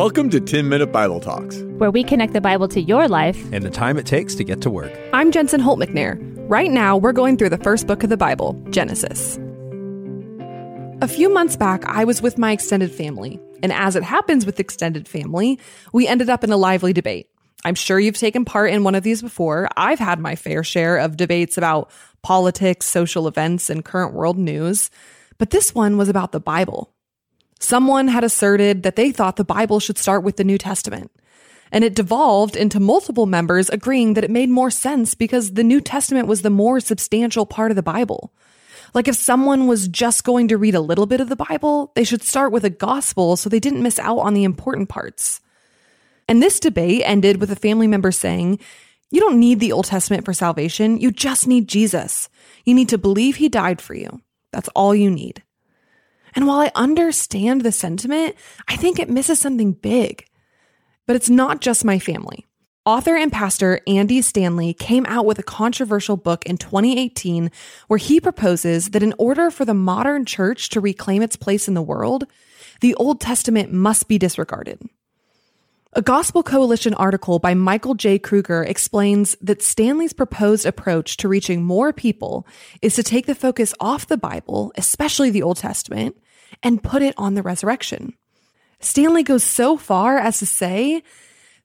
Welcome to 10 Minute Bible Talks, where we connect the Bible to your life and the time it takes to get to work. I'm Jensen Holt McNair. Right now, we're going through the first book of the Bible, Genesis. A few months back, I was with my extended family, and as it happens with extended family, we ended up in a lively debate. I'm sure you've taken part in one of these before. I've had my fair share of debates about politics, social events, and current world news, but this one was about the Bible. Someone had asserted that they thought the Bible should start with the New Testament. And it devolved into multiple members agreeing that it made more sense because the New Testament was the more substantial part of the Bible. Like if someone was just going to read a little bit of the Bible, they should start with a gospel so they didn't miss out on the important parts. And this debate ended with a family member saying, You don't need the Old Testament for salvation. You just need Jesus. You need to believe he died for you. That's all you need. And while I understand the sentiment, I think it misses something big. But it's not just my family. Author and pastor Andy Stanley came out with a controversial book in 2018 where he proposes that in order for the modern church to reclaim its place in the world, the Old Testament must be disregarded. A Gospel Coalition article by Michael J. Kruger explains that Stanley's proposed approach to reaching more people is to take the focus off the Bible, especially the Old Testament, and put it on the resurrection. Stanley goes so far as to say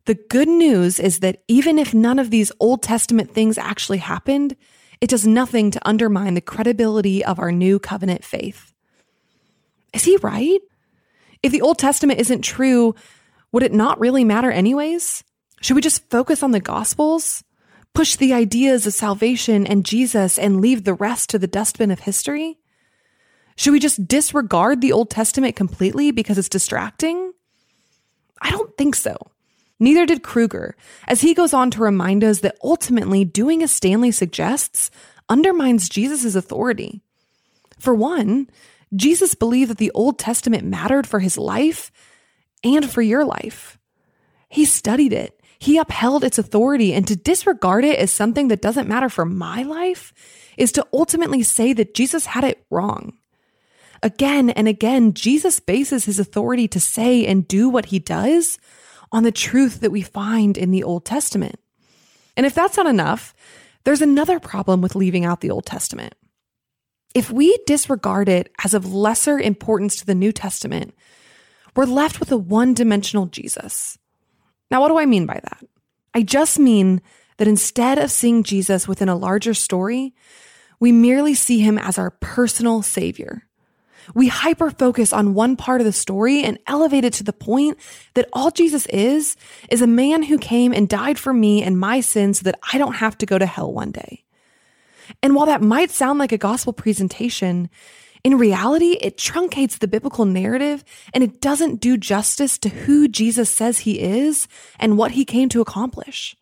the good news is that even if none of these Old Testament things actually happened, it does nothing to undermine the credibility of our new covenant faith. Is he right? If the Old Testament isn't true, would it not really matter anyways? Should we just focus on the Gospels? Push the ideas of salvation and Jesus and leave the rest to the dustbin of history? Should we just disregard the Old Testament completely because it's distracting? I don't think so. Neither did Kruger, as he goes on to remind us that ultimately doing as Stanley suggests undermines Jesus' authority. For one, Jesus believed that the Old Testament mattered for his life and for your life. He studied it, he upheld its authority, and to disregard it as something that doesn't matter for my life is to ultimately say that Jesus had it wrong. Again and again, Jesus bases his authority to say and do what he does on the truth that we find in the Old Testament. And if that's not enough, there's another problem with leaving out the Old Testament. If we disregard it as of lesser importance to the New Testament, we're left with a one dimensional Jesus. Now, what do I mean by that? I just mean that instead of seeing Jesus within a larger story, we merely see him as our personal savior. We hyper focus on one part of the story and elevate it to the point that all Jesus is, is a man who came and died for me and my sins so that I don't have to go to hell one day. And while that might sound like a gospel presentation, in reality, it truncates the biblical narrative and it doesn't do justice to who Jesus says he is and what he came to accomplish.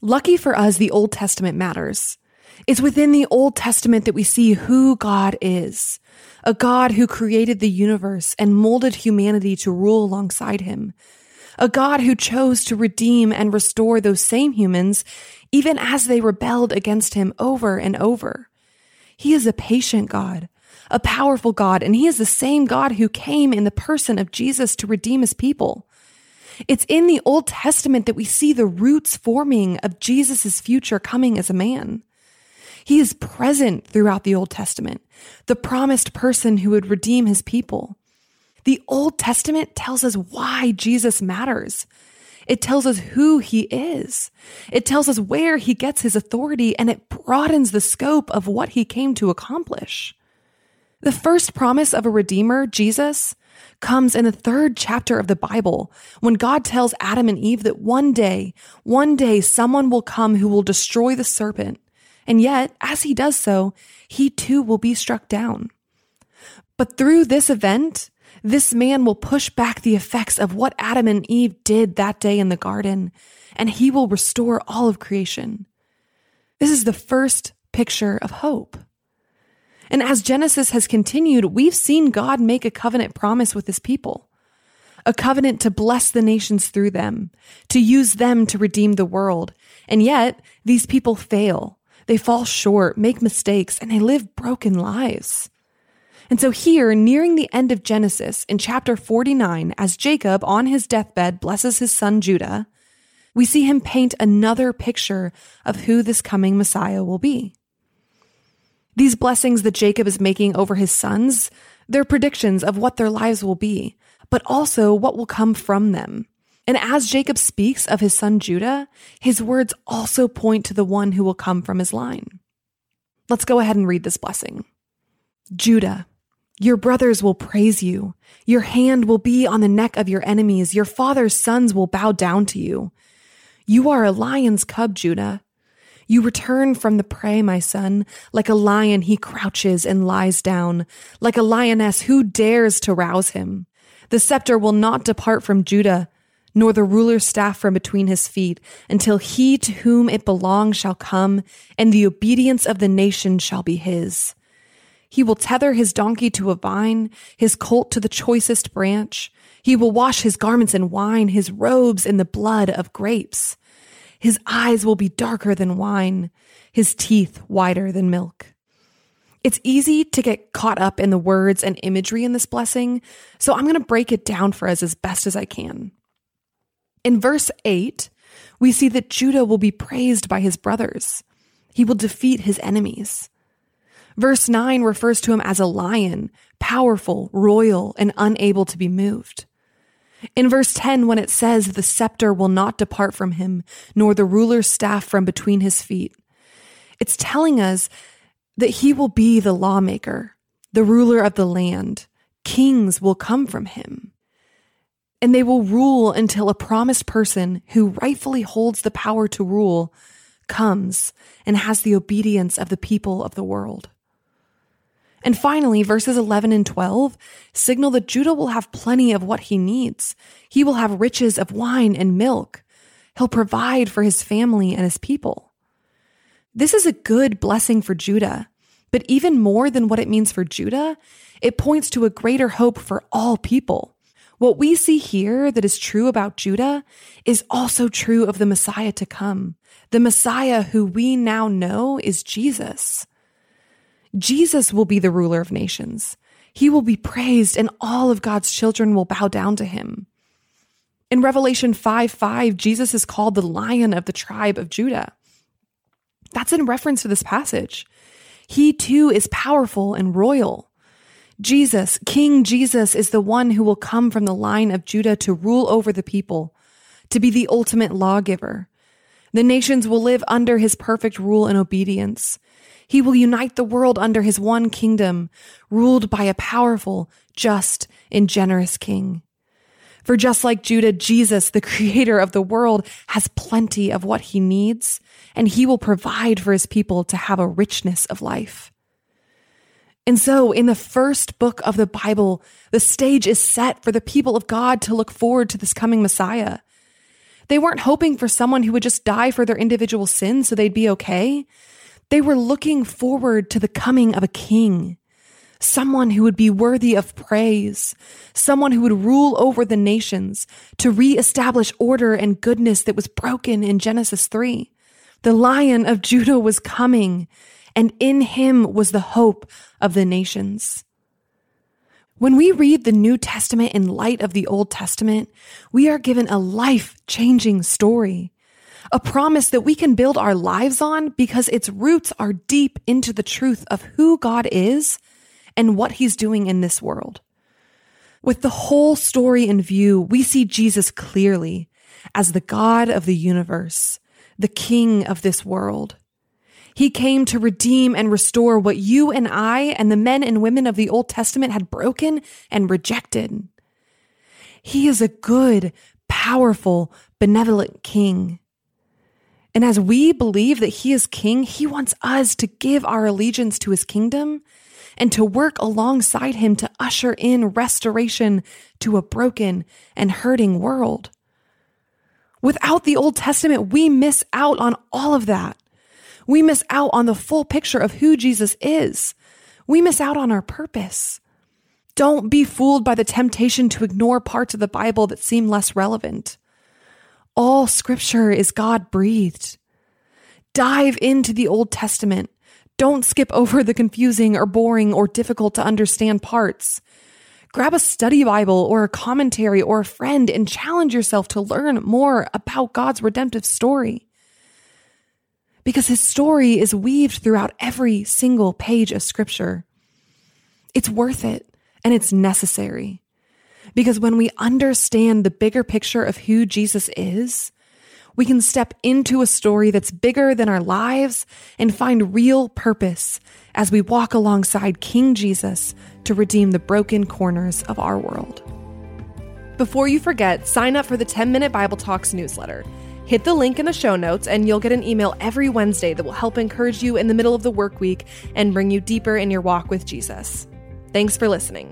Lucky for us, the Old Testament matters. It's within the Old Testament that we see who God is a God who created the universe and molded humanity to rule alongside him, a God who chose to redeem and restore those same humans even as they rebelled against him over and over. He is a patient God a powerful God, and he is the same God who came in the person of Jesus to redeem his people. It's in the Old Testament that we see the roots forming of Jesus' future coming as a man. He is present throughout the Old Testament, the promised person who would redeem his people. The Old Testament tells us why Jesus matters. It tells us who he is. It tells us where he gets his authority and it broadens the scope of what he came to accomplish. The first promise of a Redeemer, Jesus, comes in the third chapter of the Bible when God tells Adam and Eve that one day, one day someone will come who will destroy the serpent. And yet, as he does so, he too will be struck down. But through this event, this man will push back the effects of what Adam and Eve did that day in the garden, and he will restore all of creation. This is the first picture of hope. And as Genesis has continued, we've seen God make a covenant promise with his people, a covenant to bless the nations through them, to use them to redeem the world. And yet, these people fail. They fall short, make mistakes, and they live broken lives. And so, here, nearing the end of Genesis in chapter 49, as Jacob on his deathbed blesses his son Judah, we see him paint another picture of who this coming Messiah will be. These blessings that Jacob is making over his sons, they're predictions of what their lives will be, but also what will come from them. And as Jacob speaks of his son Judah, his words also point to the one who will come from his line. Let's go ahead and read this blessing. Judah, your brothers will praise you. Your hand will be on the neck of your enemies. Your father's sons will bow down to you. You are a lion's cub, Judah. You return from the prey, my son. Like a lion, he crouches and lies down. Like a lioness, who dares to rouse him? The scepter will not depart from Judah, nor the ruler's staff from between his feet, until he to whom it belongs shall come, and the obedience of the nation shall be his. He will tether his donkey to a vine, his colt to the choicest branch. He will wash his garments in wine, his robes in the blood of grapes. His eyes will be darker than wine, his teeth whiter than milk. It's easy to get caught up in the words and imagery in this blessing, so I'm going to break it down for us as best as I can. In verse 8, we see that Judah will be praised by his brothers. He will defeat his enemies. Verse 9 refers to him as a lion, powerful, royal, and unable to be moved. In verse 10, when it says, the scepter will not depart from him, nor the ruler's staff from between his feet, it's telling us that he will be the lawmaker, the ruler of the land. Kings will come from him. And they will rule until a promised person who rightfully holds the power to rule comes and has the obedience of the people of the world. And finally, verses 11 and 12 signal that Judah will have plenty of what he needs. He will have riches of wine and milk. He'll provide for his family and his people. This is a good blessing for Judah, but even more than what it means for Judah, it points to a greater hope for all people. What we see here that is true about Judah is also true of the Messiah to come, the Messiah who we now know is Jesus. Jesus will be the ruler of nations. He will be praised and all of God's children will bow down to him. In Revelation 5 5, Jesus is called the lion of the tribe of Judah. That's in reference to this passage. He too is powerful and royal. Jesus, King Jesus, is the one who will come from the line of Judah to rule over the people, to be the ultimate lawgiver. The nations will live under his perfect rule and obedience. He will unite the world under his one kingdom, ruled by a powerful, just, and generous king. For just like Judah, Jesus, the creator of the world, has plenty of what he needs, and he will provide for his people to have a richness of life. And so, in the first book of the Bible, the stage is set for the people of God to look forward to this coming Messiah. They weren't hoping for someone who would just die for their individual sins so they'd be okay. They were looking forward to the coming of a king, someone who would be worthy of praise, someone who would rule over the nations to reestablish order and goodness that was broken in Genesis 3. The lion of Judah was coming, and in him was the hope of the nations. When we read the New Testament in light of the Old Testament, we are given a life changing story a promise that we can build our lives on because its roots are deep into the truth of who God is and what he's doing in this world. With the whole story in view, we see Jesus clearly as the God of the universe, the King of this world. He came to redeem and restore what you and I and the men and women of the Old Testament had broken and rejected. He is a good, powerful, benevolent King. And as we believe that he is king, he wants us to give our allegiance to his kingdom and to work alongside him to usher in restoration to a broken and hurting world. Without the Old Testament, we miss out on all of that. We miss out on the full picture of who Jesus is. We miss out on our purpose. Don't be fooled by the temptation to ignore parts of the Bible that seem less relevant. All scripture is God breathed. Dive into the Old Testament. Don't skip over the confusing or boring or difficult to understand parts. Grab a study Bible or a commentary or a friend and challenge yourself to learn more about God's redemptive story. Because his story is weaved throughout every single page of scripture. It's worth it and it's necessary. Because when we understand the bigger picture of who Jesus is, we can step into a story that's bigger than our lives and find real purpose as we walk alongside King Jesus to redeem the broken corners of our world. Before you forget, sign up for the 10 Minute Bible Talks newsletter. Hit the link in the show notes, and you'll get an email every Wednesday that will help encourage you in the middle of the work week and bring you deeper in your walk with Jesus. Thanks for listening.